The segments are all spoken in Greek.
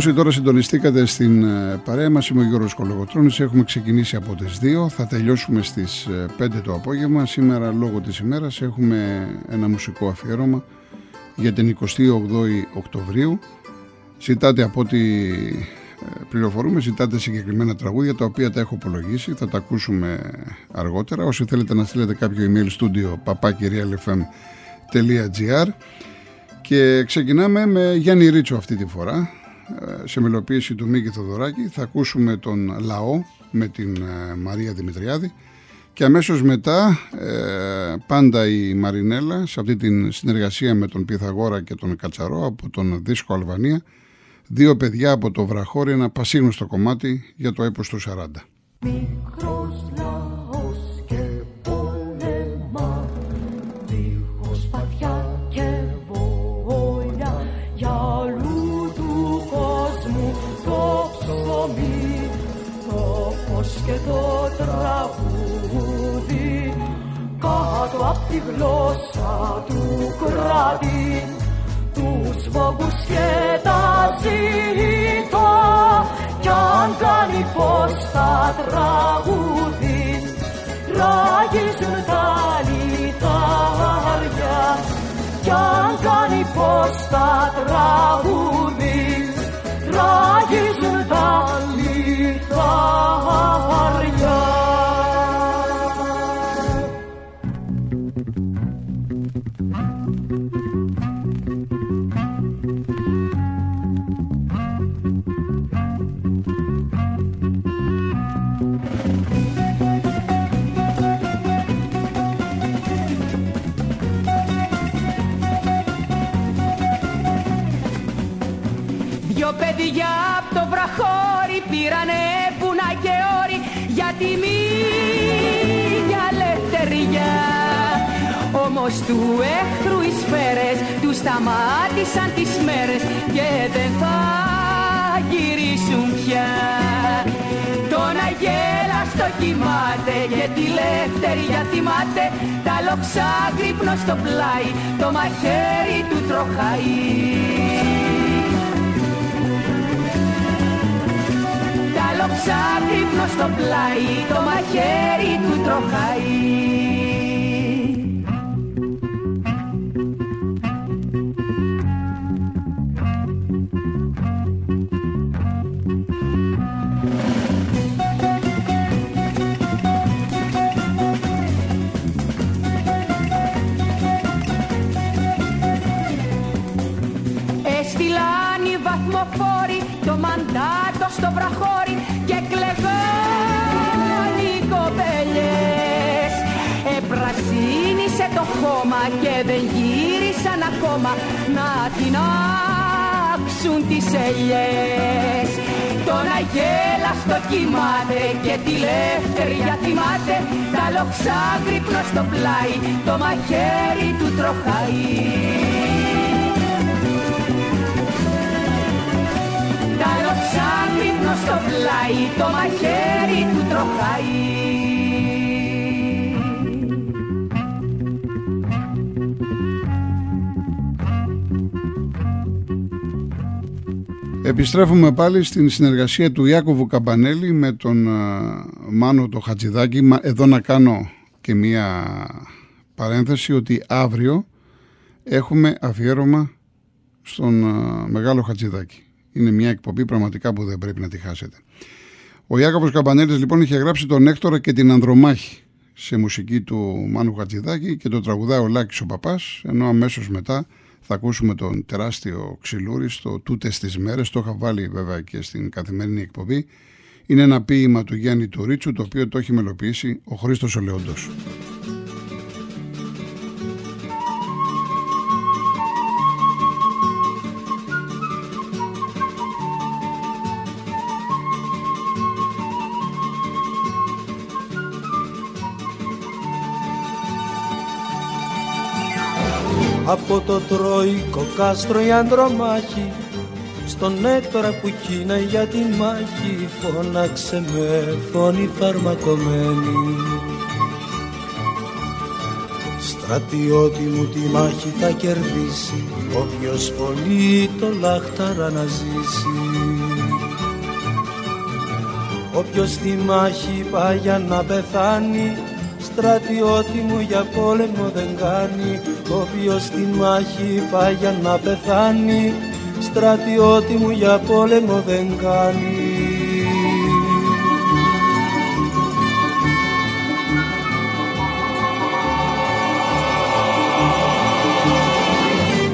Όσοι τώρα συντονιστήκατε στην ε, παρέα μας, είμαι ο Γιώργος Κολογοτρώνης, έχουμε ξεκινήσει από τις 2, θα τελειώσουμε στις 5 ε, το απόγευμα. Σήμερα λόγω της ημέρας έχουμε ένα μουσικό αφιέρωμα για την 28η Οκτωβρίου. Ζητάτε από ό,τι ε, πληροφορούμε, ζητάτε συγκεκριμένα τραγούδια τα οποία τα έχω απολογίσει, θα τα ακούσουμε αργότερα. Όσοι θέλετε να στείλετε κάποιο email studio papakirialfm.gr και ξεκινάμε με Γιάννη Ρίτσο αυτή τη φορά ε, σε μελοποίηση του Μίκη Θοδωράκη θα ακούσουμε τον Λαό με την ε, Μαρία Δημητριάδη και αμέσως μετά ε, πάντα η Μαρινέλα σε αυτή την συνεργασία με τον Πιθαγόρα και τον Κατσαρό από τον Δίσκο Αλβανία δύο παιδιά από το Βραχώρι ένα πασίγνωστο κομμάτι για το έπος του 40. Απ' τη γλώσσα του κράτη τους βόγους και τα ζήτα κι αν κάνει πως τα τραγούδι ράγιζουν τα λιτάρια κι αν κάνει πως τα τραγούδι ράγιζουν τα λιτάρια παιδιά από το βραχώρι πήρανε βουνά και όρη για τιμή για ελευθεριά. Όμως του έχθρου οι σφαίρες τους σταμάτησαν τις μέρες και δεν θα γυρίσουν πια. Τον αγέλα στο κοιμάται και τη ελευθερία θυμάται τα λοξά στο πλάι, το μαχαίρι του τροχαεί. Στο πλάι το μαχαίρι του τροχαεί. Έστειλαν οι βαθμοφόροι το μαντάτο στο βραχώρι χώμα και δεν γύρισαν ακόμα να την άξουν τις ελιές. Τον αγέλα στο κοιμάται και τη λευτεριά θυμάται τα λοξά στο πλάι, το μαχαίρι του τροχαεί. Τα λοξά στο πλάι, το μαχαίρι του τροχαεί. Επιστρέφουμε πάλι στην συνεργασία του Ιάκωβου Καμπανέλη με τον Μάνο το Χατζηδάκη. Εδώ να κάνω και μία παρένθεση ότι αύριο έχουμε αφιέρωμα στον Μεγάλο Χατζηδάκη. Είναι μια εκπομπή πραγματικά που δεν πρέπει να τη χάσετε. Ο Ιάκωβος Καμπανέλης λοιπόν είχε γράψει τον Έκτορα και την Ανδρομάχη σε μουσική του Μάνου Χατζηδάκη και το τραγουδάει ο Λάκης ο Παπάς ενώ αμέσως μετά θα ακούσουμε τον τεράστιο ξυλούρι στο τούτες τις μέρες, το είχα βάλει βέβαια και στην καθημερινή εκπομπή. Είναι ένα ποίημα του Γιάννη Τουρίτσου το οποίο το έχει μελοποιήσει ο Χρήστος Ολεόντος. Από το τροϊκό κάστρο η ανδρομάχη στον έκτορα που κίνα για τη μάχη φώναξε με φωνή φαρμακομένη στα Στρατιώτη μου τη μάχη θα κερδίσει Όποιος πολύ το λάχταρα να ζήσει Όποιος στη μάχη πάει για να πεθάνει Στρατιώτη μου για πόλεμο δεν κάνει. Όποιος στη μάχη πάει για να πεθάνει. Στρατιώτη μου για πόλεμο δεν κάνει.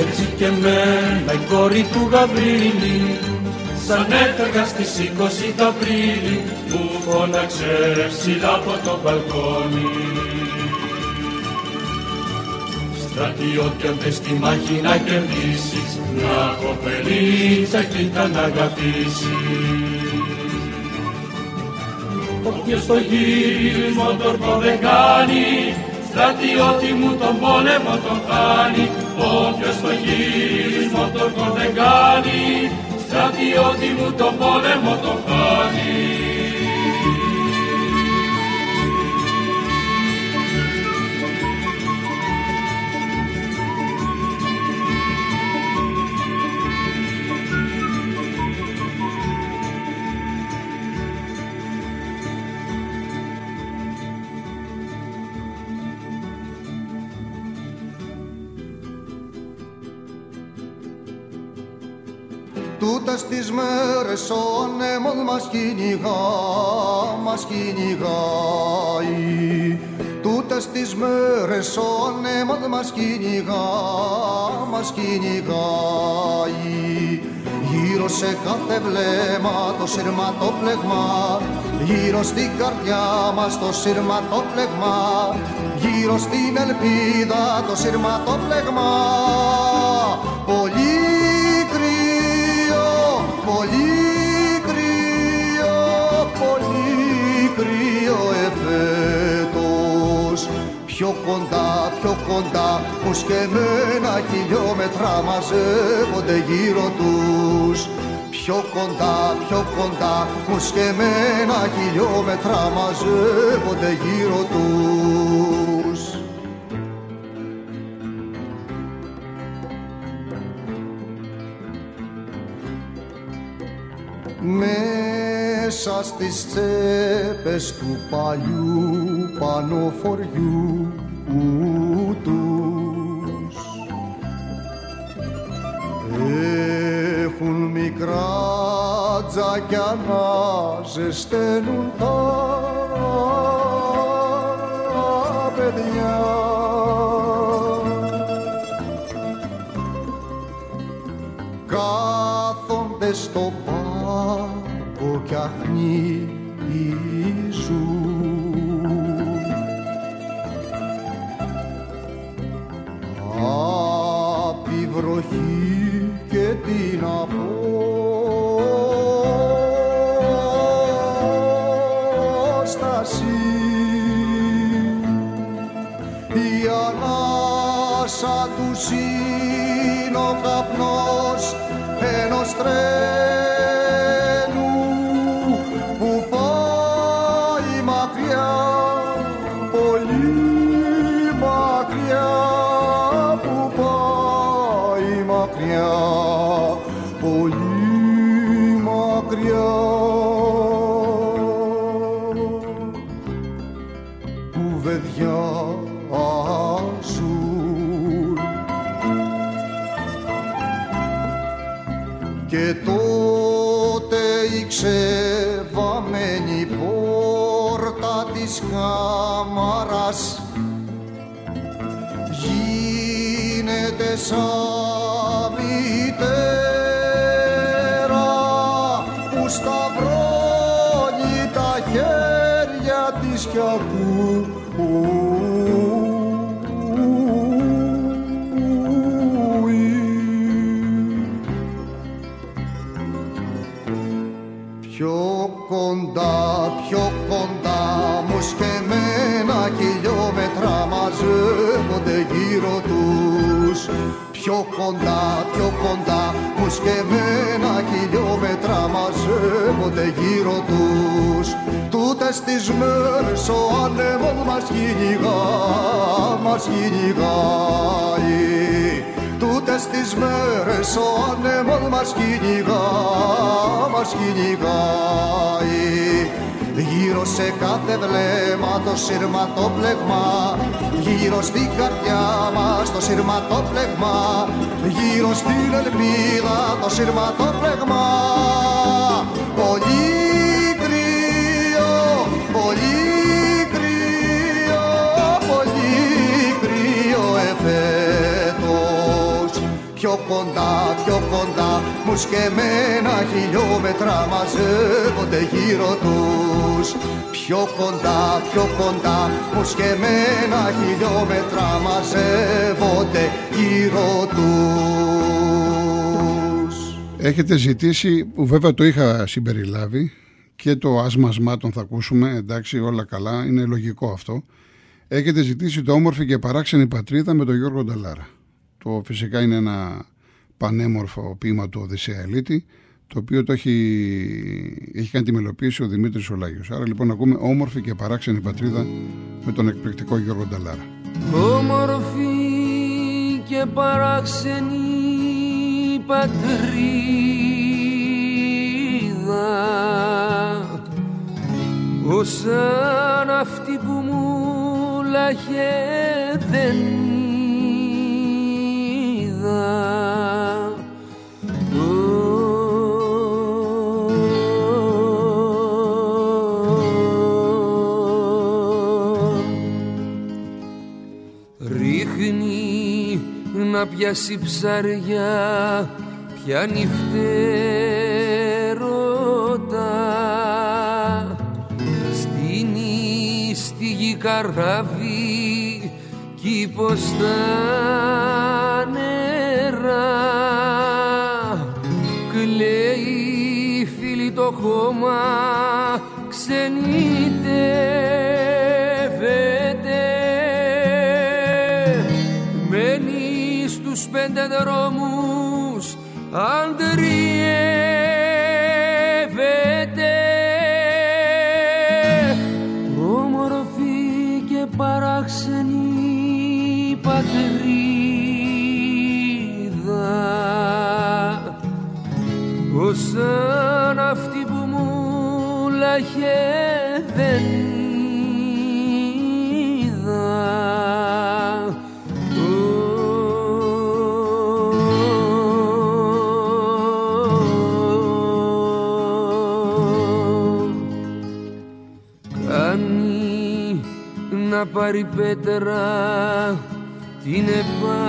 Έτσι και μένα η κόρη του Γαβρίλη Σαν έφευγα στις 20 το Απρίλη Μου φώναξε ψηλά από το μπαλκόνι. Στρατιώτη αν θες τη μάχη να κερδίσεις Να κοπελίτσα κοίτα να αγαπήσεις. Όποιος το γύρισμα τορκό δεν κάνει Στρατιώτη μου τον πόλεμο τον κάνει Όποιος το γύρισμα τορκό δεν κάνει στρατιώτη μου το πόλεμο το χάνει. Τούτες τις μέρες ο ανέμος μας κυνηγά, μας κυνηγάει. Τούτες τις μέρες ο ανέμος μας κυνηγά, μας κυνηγάει. Γύρω σε κάθε βλέμμα το σειρματόπλεγμα Γύρω στην καρδιά μας το σειρματόπλεγμα Γύρω στην ελπίδα το σειρματόπλεγμα Πολύ πολύ Πιο κοντά, πιο κοντά, που σκεμμένα χιλιόμετρα μαζεύονται γύρω τους. Πιο κοντά, πιο κοντά, που σκεμμένα χιλιόμετρα μαζεύονται γύρω τους μέσα στις τσέπες του παλιού πανοφοριού τους. Έχουν μικρά τζακιά να ζεσταίνουν τα παιδιά. Κάθονται στο και την απόσταση η ανάσα τους είναι ο καπνός ενός τρένου Κουβεντιάζουν και τότε η ξεβαμένη πόρτα της κάμαρας γίνεται σαν Πιο κοντά, πιο κοντά μους σκεμμένα χιλιόμετρα μαζεύονται γύρω τους Πιο κοντά, πιο κοντά μους σκεμμένα χιλιόμετρα μαζεύονται γύρω τους Τους τούτες τις μέρες ο άνεμος μας κυνηγά, μας κυνηγάει. Τούτες τις μέρες ο άνεμος μας κυνηγά, μας κυνηγάει. Γύρω σε κάθε βλέμμα το σειρματόπλεγμα Γύρω στην καρδιά μας το σειρματόπλεγμα Γύρω στην ελπίδα το σειρματόπλεγμα κοντά, πιο κοντά μου σκεμμένα χιλιόμετρα μαζεύονται γύρω τους Πιο κοντά, πιο κοντά μου σκεμμένα χιλιόμετρα μαζεύονται γύρω τους Έχετε ζητήσει, που βέβαια το είχα συμπεριλάβει και το άσμασμάτων θα ακούσουμε, εντάξει όλα καλά, είναι λογικό αυτό. Έχετε ζητήσει το όμορφη και παράξενη πατρίδα με τον Γιώργο Νταλάρα. Το φυσικά είναι ένα πανέμορφο ποίημα του Οδυσσέα Ελίτη, το οποίο το έχει, έχει κάνει τη μελοποίηση ο Δημήτρης Ολάγιος. Άρα λοιπόν ακούμε όμορφη και παράξενη πατρίδα με τον εκπληκτικό Γιώργο Νταλάρα. Όμορφη και παράξενη πατρίδα σαν αυτή που μου λάχε δεν είδα Ρίχνει να πιάσει ψαριά πιάνει φτερότα στείνει στη γη καράβι κι πως τα νερά. Κλαίει φίλη το χώμα ξενιτεύεται μένει στους πέντε δρόμους αντριεύεται όμορφη και παράξενη πατρίδα. Σαν αυτή που μου λάχε να πάρει πέτρα την επάρατα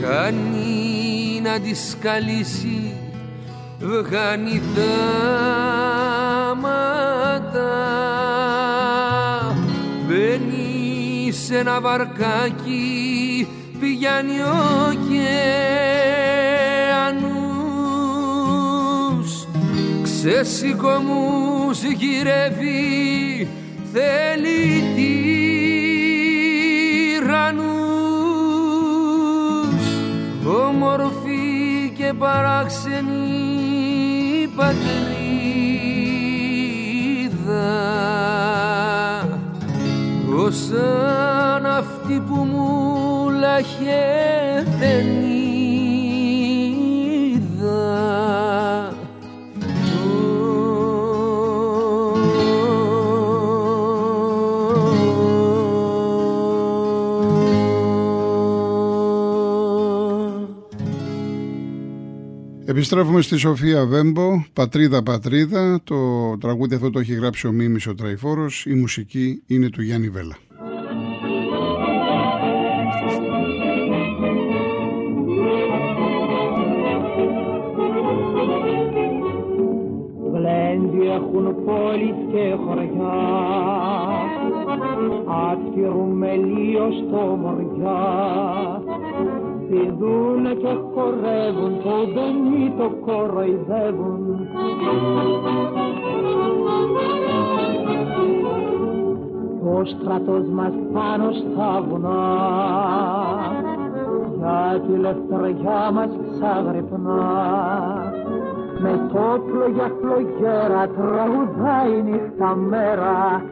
Κάνει να τη σκαλίσει βγάνει δάματα Μπαίνει σε ένα βαρκάκι πηγαίνει ωκεανούς. Ξεσηκωμούς γυρεύει θέλει τυραννούς. Όμορφη και παράξενη πατρίδα. Σαν αυτή που μου λάχε Επιστρέφουμε στη Σοφία Βέμπο, Πατρίδα Πατρίδα. Το τραγούδι αυτό το έχει γράψει ο Μίμης ο Τραϊφόρος. Η μουσική είναι του Γιάννη Βέλα. Γλέντι έχουν πόλεις και χωριά Άτυρουν μελίο στο μοριά Πηδούνε και χορεύουν το μπαινί το κοροϊδεύουν. Ο στρατός μας πάνω στα βουνά για τη λευτεριά μας ξαγρυπνά με το όπλο για φλογέρα τραγουδάει νύχτα μέρα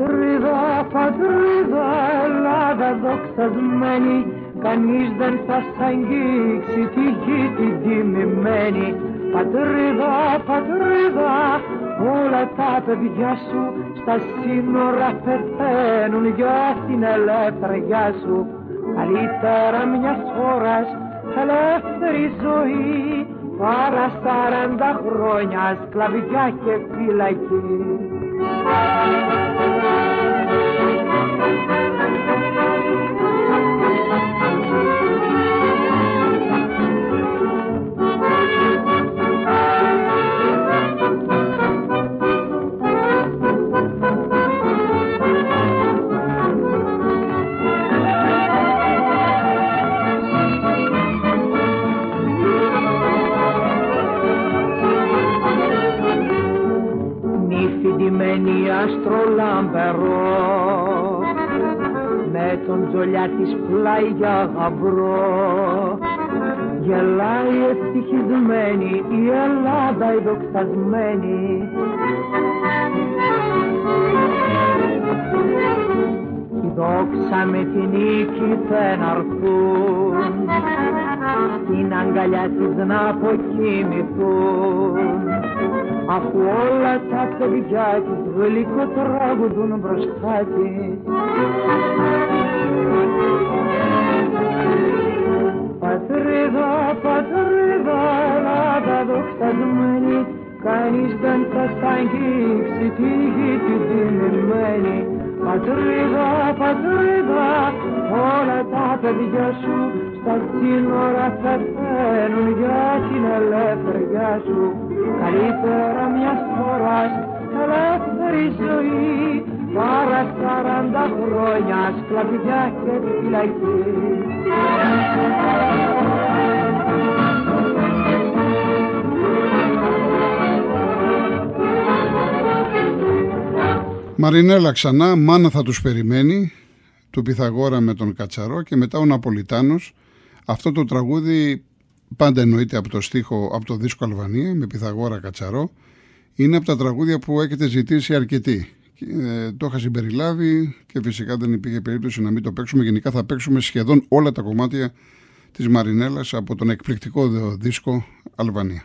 Πατρίδα, πατρίδα, Ελλάδα δοξασμένη κανείς δεν θα σ' αγγίξει τη γη την τιμημένη Πατρίδα, πατρίδα, όλα τα παιδιά σου στα σύνορα πεθαίνουν για την ελεύθεριά σου. Καλύτερα μιας χώρας ελεύθερη ζωή παρά σαράντα χρόνια σκλαβιά και φυλακή. Άστρο με τον τζολιά της πλάι για γαμπρό. Γελάει ευτυχισμένη η Ελλάδα η δοξασμένη. Η δόξα με την νίκη δεν αρθούν στην αγκαλιά της να αποκοιμηθούν αφού όλα τα παιδιά της γλυκό τραγουδούν μπροστά της. Πατρίδα, πατρίδα, Ελλάδα δοξασμένη κανείς δεν θα σ' αγγίξει τη γη την τιμημένη Πατρίδα, πατρίδα, όλα τα παιδιά σου στα σύνορα θα φέρουν για την ελεύθεριά σου καλύτερα μιας φοράς ελεύθερη ζωή παρά σαράντα χρόνια σκλαβιά και φυλακή. Μαρινέλα ξανά, μάνα θα τους περιμένει, του Πυθαγόρα με τον Κατσαρό και μετά ο Ναπολιτάνος. Αυτό το τραγούδι πάντα εννοείται από το στίχο, από το δίσκο Αλβανία με Πυθαγόρα Κατσαρό. Είναι από τα τραγούδια που έχετε ζητήσει αρκετοί. Ε, το είχα συμπεριλάβει και φυσικά δεν υπήρχε περίπτωση να μην το παίξουμε. Γενικά θα παίξουμε σχεδόν όλα τα κομμάτια της Μαρινέλας από τον εκπληκτικό δίσκο Αλβανία.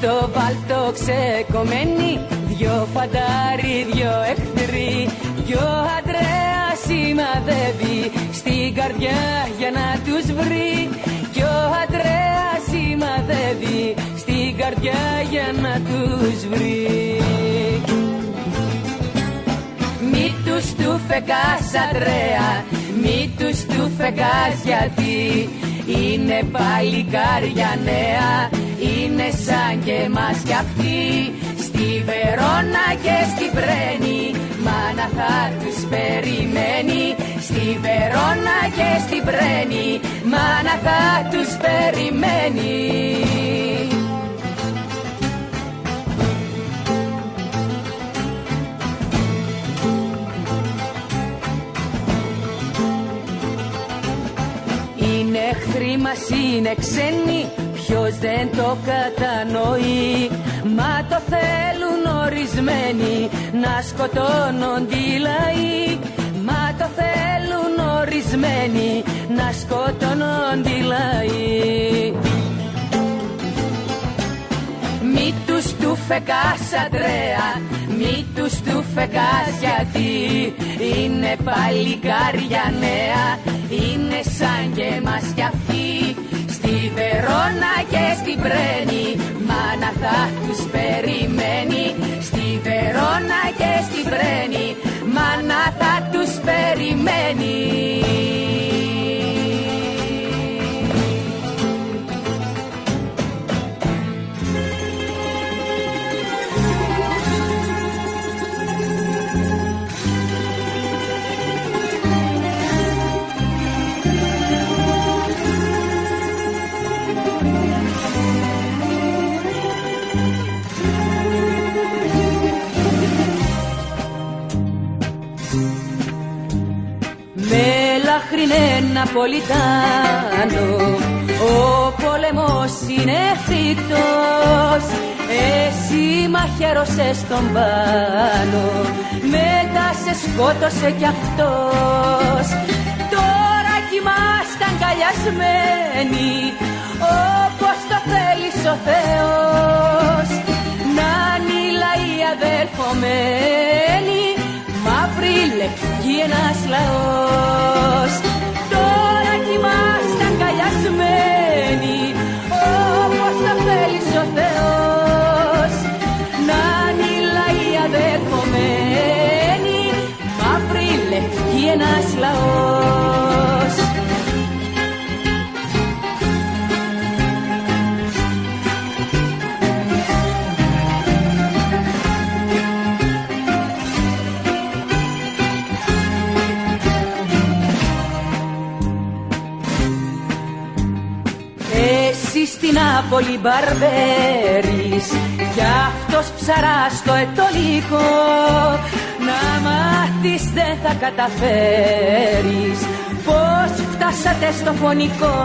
Στο βάλτο ξεκομμένοι Δυο φαντάρι, δυο εχθροί Δυο Αντρέα σημαδεύει Στην καρδιά για να τους βρει. Κι ο Αντρέα σημαδεύει Στην καρδιά για να τους βρει. Μη τους του φεκάς Αντρέα Μη τους του φεκάς γιατί Είναι παλικάρια νέα. Είναι σαν και εμάς κι αυτοί Στη Βερόνα και στη Βρένη. Μάνα θα τους περιμένει Στη Βερόνα και στη Βρένη. Μάνα θα τους περιμένει είναι ξένοι Ποιος δεν το κατανοεί. Μα το θέλουν ορισμένοι Να σκοτώνονται οι λαοί Μα το θέλουν ορισμένοι Να σκοτώνονται οι λαοί Μη τους του φεκάς Αντρέα Μη τους του φεκάς γιατί Είναι παλικάρια νέα. Είναι σαν και Ναπολιτάνο ο πόλεμος είναι φρικτός εσύ μαχαίρωσες τον πάνω. Μετά σε σκότωσε κι αυτός. Τώρα κοιμάστε αγκαλιασμένοι όπως το θέλεις ο Θεός. Να νύλα οι αδελφομένοι μαύρη λευκή ένας λαός τώρα κοιμάστε αγκαλιασμένοι όπως το θέλεις ο Θεός να νύλα οι αδελφομένοι μαύρη λευκή ένας λαός ψαρά στο ετολικό Να μάθεις δεν θα καταφέρεις. Πώς φτάσατε στο φωνικό.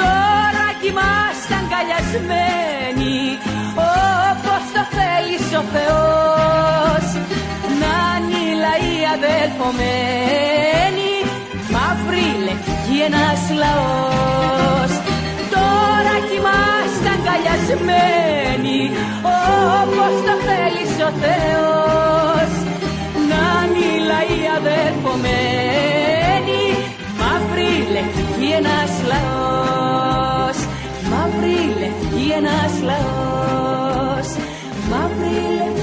Τώρα κοιμάστε αγκαλιασμένοι Όπως το θέλεις ο Θεός. Να νύλα οι αδελφομένοι Μαύρη λευκή ένας λαός κοιμάστε αγκαλιασμένοι Όπως το θέλεις ο Θεός. Να νύλα οι αδερφομένοι Μαύρη λευκή ένας λαός. Μαύρη λευκή ένας λαός. Μαύρη λευκή ένας λαός